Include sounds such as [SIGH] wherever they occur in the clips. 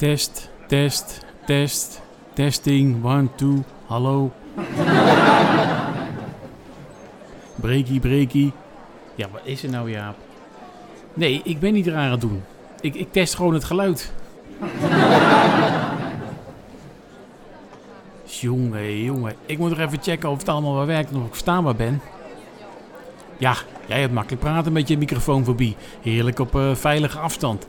Test, test, test, testing, one, two, hallo. breakie, breakie. Ja, wat is er nou, Jaap? Nee, ik ben niet raar aan het doen. Ik, ik test gewoon het geluid. jongen, jongen. Ik moet nog even checken of het allemaal wel werkt en of ik verstaanbaar ben. Ja, jij hebt makkelijk praten met je microfoonfobie. Heerlijk op eh, veilige afstand.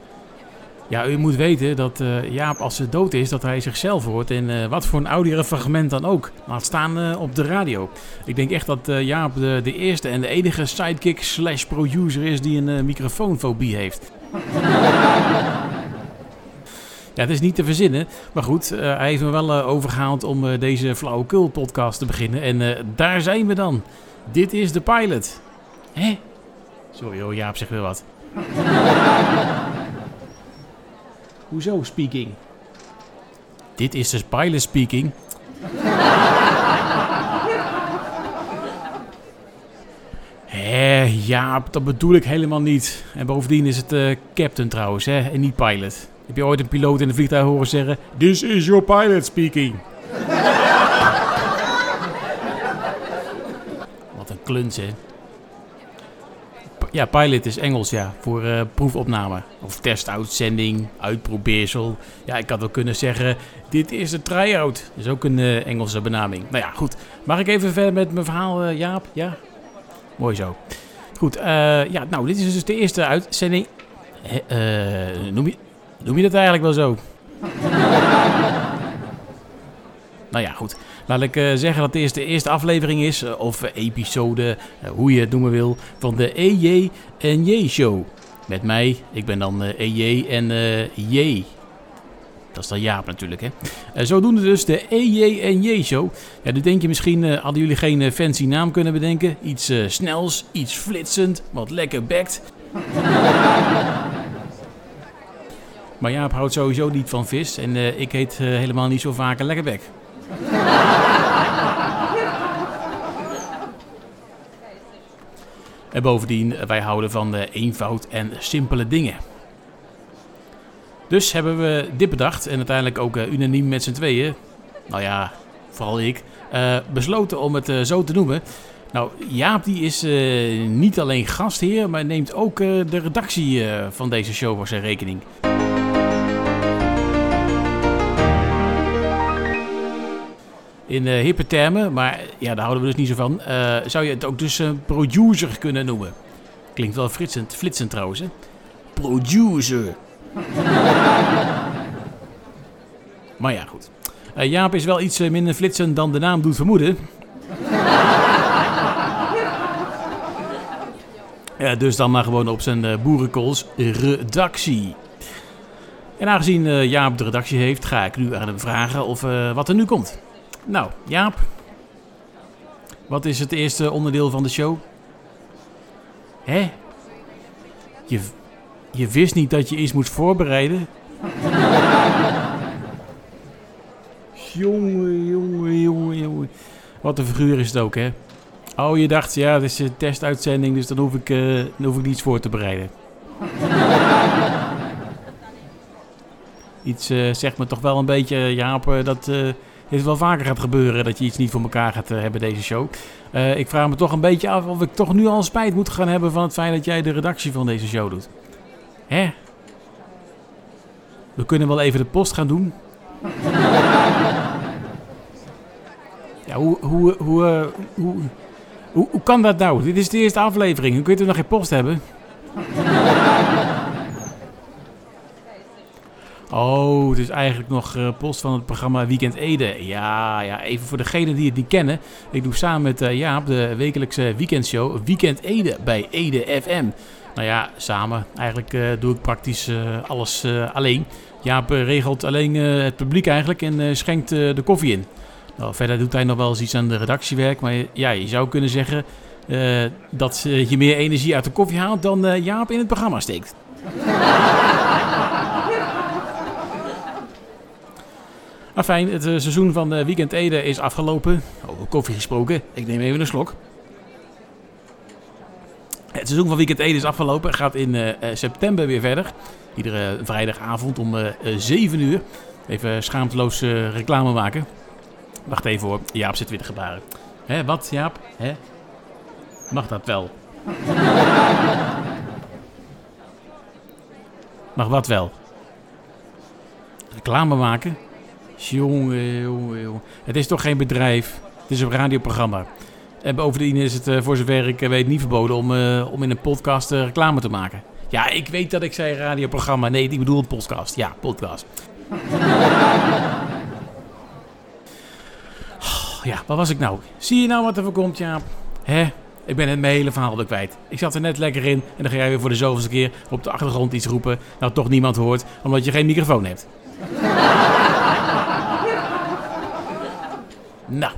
Ja, u moet weten dat eh, Jaap als ze dood is, dat hij zichzelf hoort. En eh, wat voor een audiofragment dan ook. Laat staan eh, op de radio. Ik denk echt dat Jaap de, de eerste en de enige sidekick slash producer is die een microfoonfobie heeft. [LAUGHS] Ja, het is niet te verzinnen. Maar goed, hij heeft me wel eh, overgehaald om deze flauwekul podcast te beginnen. En daar zijn we dan. Dit is de pilot. Hè? Sorry hoor, Jaap zegt weer wat. [LAUGHS] Hoezo speaking? Dit is dus pilot speaking. Hé, Jaap, dat bedoel ik helemaal niet. En bovendien is het eh, captain trouwens, hè, en niet pilot. Heb je ooit een piloot in een vliegtuig horen zeggen... This is your pilot speaking. Wat een kluns, hè. Ja, pilot is Engels, ja. Voor eh, proefopname. Of testuitzending, uitprobeersel. Ja, ik had wel kunnen zeggen... Dit is de try-out. Dat is ook een eh, Engelse benaming. Nou ja, goed. Mag ik even verder met mijn verhaal, eh, Jaap? Ja? Mooi zo. Goed, ja, nou, dit is dus de eerste uitzending. Noem, je, noem je dat eigenlijk wel zo? [LAUGHS] nou ja, goed. Laat ik eh, zeggen dat dit de eerste aflevering is, eh, of eh, episode, hoe je het noemen wil, van de EJ en J Show. Met mij, ik ben dan EJ en eh, J. Dat is dan Jaap natuurlijk, hè. Eh, zodoende dus de EJ en J Show. Ja, nu denk je misschien, hadden jullie geen fancy naam kunnen bedenken? Iets snels, iets flitsend, wat lekker bekt. [LAUGHS] maar Jaap houdt sowieso niet van vis en ik heet helemaal niet zo vaak een lekker bek. [LAUGHS] En bovendien, eh, wij houden van eh, eenvoud en simpele dingen. Dus hebben we dit bedacht en uiteindelijk ook eh, unaniem met z'n tweeën, nou ja, vooral ik, besloten om het zo te noemen. Nou, Jaap die is niet alleen gastheer, maar neemt ook de redactie van deze show voor zijn rekening. In eh, hippe termen, maar ja, daar houden we dus niet zo van, eh, zou je het ook dus een producer kunnen noemen. Klinkt wel flitsend, flitsend trouwens, hè? Producer. [LAUGHS] maar ja, goed. Eh, Jaap is wel iets eh, minder flitsend dan de naam doet vermoeden. Ja, [LAUGHS] dus dan maar gewoon op zijn boerenkools redactie. En aangezien Jaap de redactie heeft, ga ik nu aan hem vragen of wat er nu komt. Nou, Jaap. Wat is het eerste onderdeel van de show? Hè? Je, je wist niet dat je iets moest voorbereiden? [LAUGHS] jongen, jongen, jongen, jongen. Wat een figuur is het ook, hè? Oh, je dacht, ja, het is een testuitzending, dus dan hoef ik, uh, dan hoef ik niets voor te bereiden. [LAUGHS] iets uh, zegt me toch wel een beetje, Jaap, uh, het wel vaker gaat gebeuren dat je iets niet voor elkaar gaat hebben deze show. ik vraag me toch een beetje af of ik toch nu al spijt moet gaan hebben van het feit dat jij de redactie van deze show doet. Hè? We kunnen wel even de post gaan doen. [LAUGHS] ja, hoe, hoe, hoe, hoe, hoe, hoe kan dat nou? Dit is de eerste aflevering. Hoe kun je nog geen post hebben? Oh, het is eigenlijk nog uh, post van het programma Weekend Ede. Ja, ja, even voor degenen die het niet kennen. Ik doe samen met uh, Jaap de wekelijkse weekendshow Weekend Ede bij Ede FM. Nou ja, samen. Eigenlijk uh, doe ik praktisch alles alleen. Jaap regelt alleen het publiek eigenlijk en schenkt de koffie in. Nou, verder doet hij nog wel eens iets aan de redactiewerk. Maar ja, je zou kunnen zeggen dat je meer energie uit de koffie haalt dan Jaap in het programma steekt. Afijn, het uh, seizoen van Weekend Ede is afgelopen. Over koffie gesproken, ik neem even een slok. Het seizoen van Weekend 1 is afgelopen. Gaat in uh, september weer verder. Iedere vrijdagavond om uh, 7 uur. Even schaamteloos reclame maken. Wacht even hoor. Jaap zit weer te gebaren. Hé, wat Jaap? Hè? Mag dat wel? [LAUGHS] Mag wat wel? Reclame maken? Jongen. Het is toch geen bedrijf? Het is een radioprogramma. En bovendien is het uh, voor zover ik weet niet verboden om, uh, om in een podcast reclame te maken. Ja, ik weet dat ik zei radioprogramma. Nee, ik bedoel een podcast. Ja, podcast. oh, ja, wat was ik nou? Zie je nou wat er voor komt, Jaap? Hè? Ik ben het mijn hele verhaal weer kwijt. Ik zat er net lekker in en dan ga jij weer voor de zoveelste keer op de achtergrond iets roepen. Nou, toch niemand hoort, omdat je geen microfoon hebt. Nou,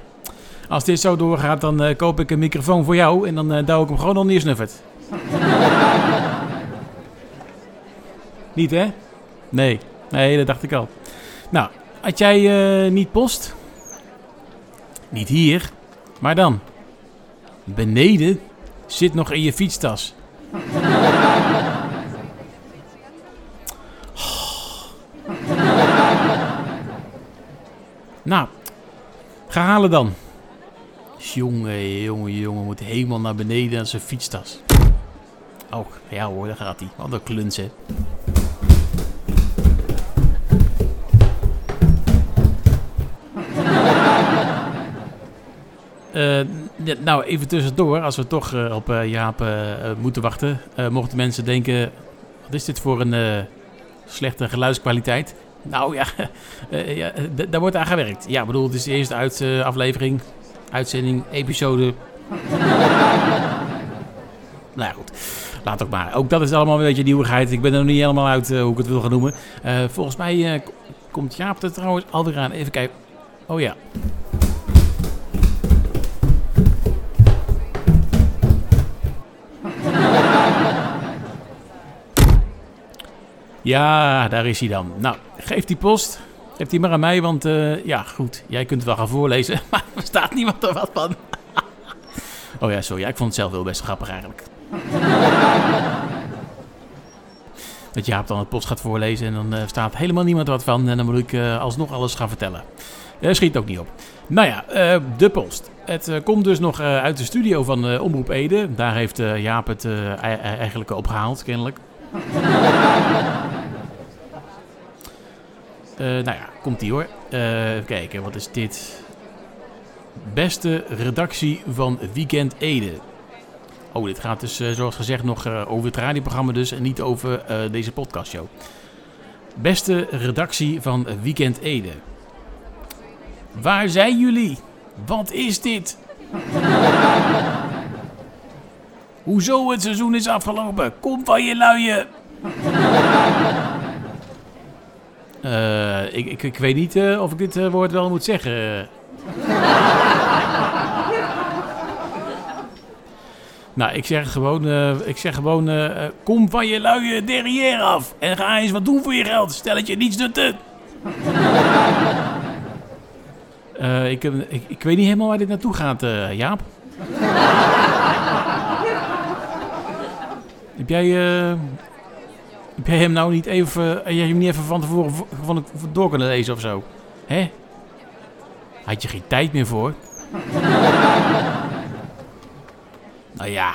als dit zo doorgaat, dan uh, koop ik een microfoon voor jou en dan uh, douw ik hem gewoon onder je snuffert. [LAUGHS] niet hè? Nee, nee, dat dacht ik al. Nou, had jij uh, niet post? Niet hier, maar dan? Beneden zit nog in je fietstas. [LAUGHS] nou, ga halen dan. Jongen, jongen, jongen, moet helemaal naar beneden aan zijn fietstas. Oh, ja hoor, daar gaat hij. Wat een kluns, hè. [LAUGHS] Uh, nou, even tussendoor, als we toch uh, op uh, Jaap moeten wachten. mochten mensen denken, wat is dit voor een slechte geluidskwaliteit? Nou ja, [LAUGHS] ja daar wordt aan gewerkt. Ja, bedoel, het is de eerste uit, aflevering, uitzending, episode. [LAUGHS] nou ja, goed. Laat ook maar. Ook dat is allemaal een beetje nieuwigheid. Ik ben er nog niet helemaal uit hoe ik het wil gaan noemen. volgens mij komt Jaap er trouwens alweer aan. Even kijken. Oh ja. Ja, daar is hij dan. Nou, geef die post. Geef die maar aan mij, want uh, ja, goed. Jij kunt het wel gaan voorlezen, [LAUGHS] maar er staat niemand er wat van. [LAUGHS] oh ja, sorry. Ja, ik vond het zelf wel best grappig eigenlijk. [LAUGHS] dat Jaap dan het post gaat voorlezen en dan uh, staat helemaal niemand wat van. En dan moet ik uh, alsnog alles gaan vertellen. Schiet ook niet op. Nou ja, de post. Het komt dus nog uit de studio van Omroep Ede. Daar heeft Jaap het eigenlijk opgehaald, kennelijk. Uh, nou ja, komt die hoor. Uh, even kijken, wat is dit? Beste redactie van Weekend Ede. Oh, dit gaat dus uh, zoals gezegd nog over het radioprogramma dus en niet over deze podcastshow. Beste redactie van Weekend Ede. Waar zijn jullie? Wat is dit? [LAUGHS] Hoezo het seizoen is afgelopen? Kom van je luien! Uh, ik, ik, ik, weet niet uh, of ik dit uh, woord wel moet zeggen. [LAUGHS] nou, ik zeg gewoon, ik zeg gewoon kom van je luie derrière af en ga eens wat doen voor je geld. Stel dat je niets doet. [LAUGHS] ik, ik, ik weet niet helemaal waar dit naartoe gaat, Jaap. [LAUGHS] Heb jij, heb jij hem nou niet even, uh, jij hem niet even van tevoren van door kunnen lezen of zo? Hè? Had je geen tijd meer voor? [LAUGHS] nou ja.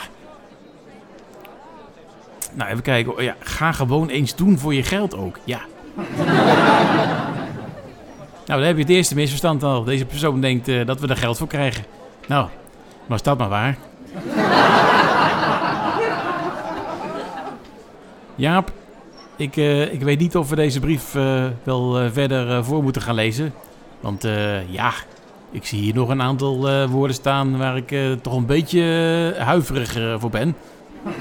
Nou, even kijken. Oh, ja, ga gewoon eens doen voor je geld ook. Ja. [LAUGHS] nou, dan heb je het eerste misverstand al. Deze persoon denkt uh, dat we er geld voor krijgen. Nou, was dat maar waar. [LAUGHS] Jaap, ik, uh, ik weet niet of we deze brief uh, wel uh, verder voor moeten gaan lezen. Want ja, ik zie hier nog een aantal woorden staan waar ik toch een beetje huiverig voor ben. [LAUGHS]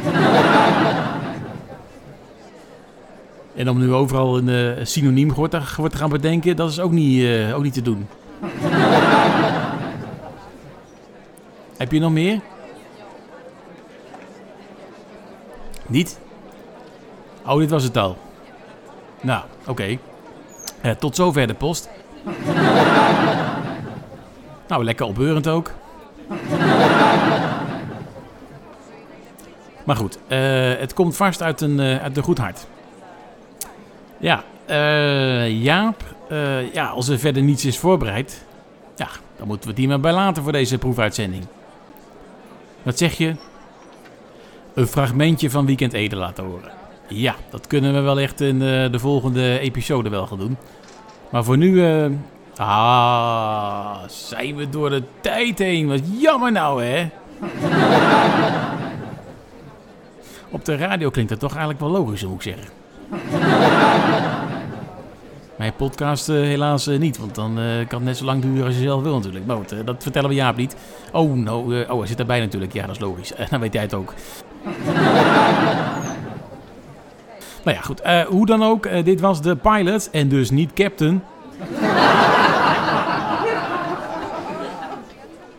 en om nu overal een synoniem voor te gaan bedenken, dat is ook niet, ook niet te doen. [LAUGHS] Heb je nog meer? Niet? Oh, dit was het al. Nou, oké. Uh, tot zover de post. [LAUGHS] nou, lekker opbeurend ook. Maar goed, het komt vast uit een, uit een goed hart. Ja, Jaap, ja, als er verder niets is voorbereid, ja, dan moeten we hier maar bij laten voor deze proefuitzending. Wat zeg je? Een fragmentje van Weekend Ede laten horen. Ja, dat kunnen we wel echt in de, de volgende episode wel gaan doen. Maar voor nu... Uh, ah, zijn we door de tijd heen. Wat jammer nou, hè? [LAUGHS] Op de radio klinkt dat toch eigenlijk wel logisch, moet ik zeggen. [LAUGHS] Mijn podcast uh, helaas niet, want dan kan het net zo lang duren als je zelf wil natuurlijk. Maar goed, dat vertellen we Jaap niet. Oh, nou, oh, hij zit erbij natuurlijk. Ja, dat is logisch. [LAUGHS] dan weet jij het ook. Nou ja, goed. hoe dan ook, dit was de pilot en dus niet captain.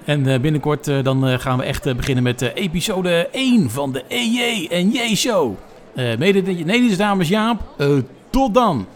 En binnenkort dan gaan we echt beginnen met episode 1 van de EJ en J Show. mede, dames Jaap, tot dan!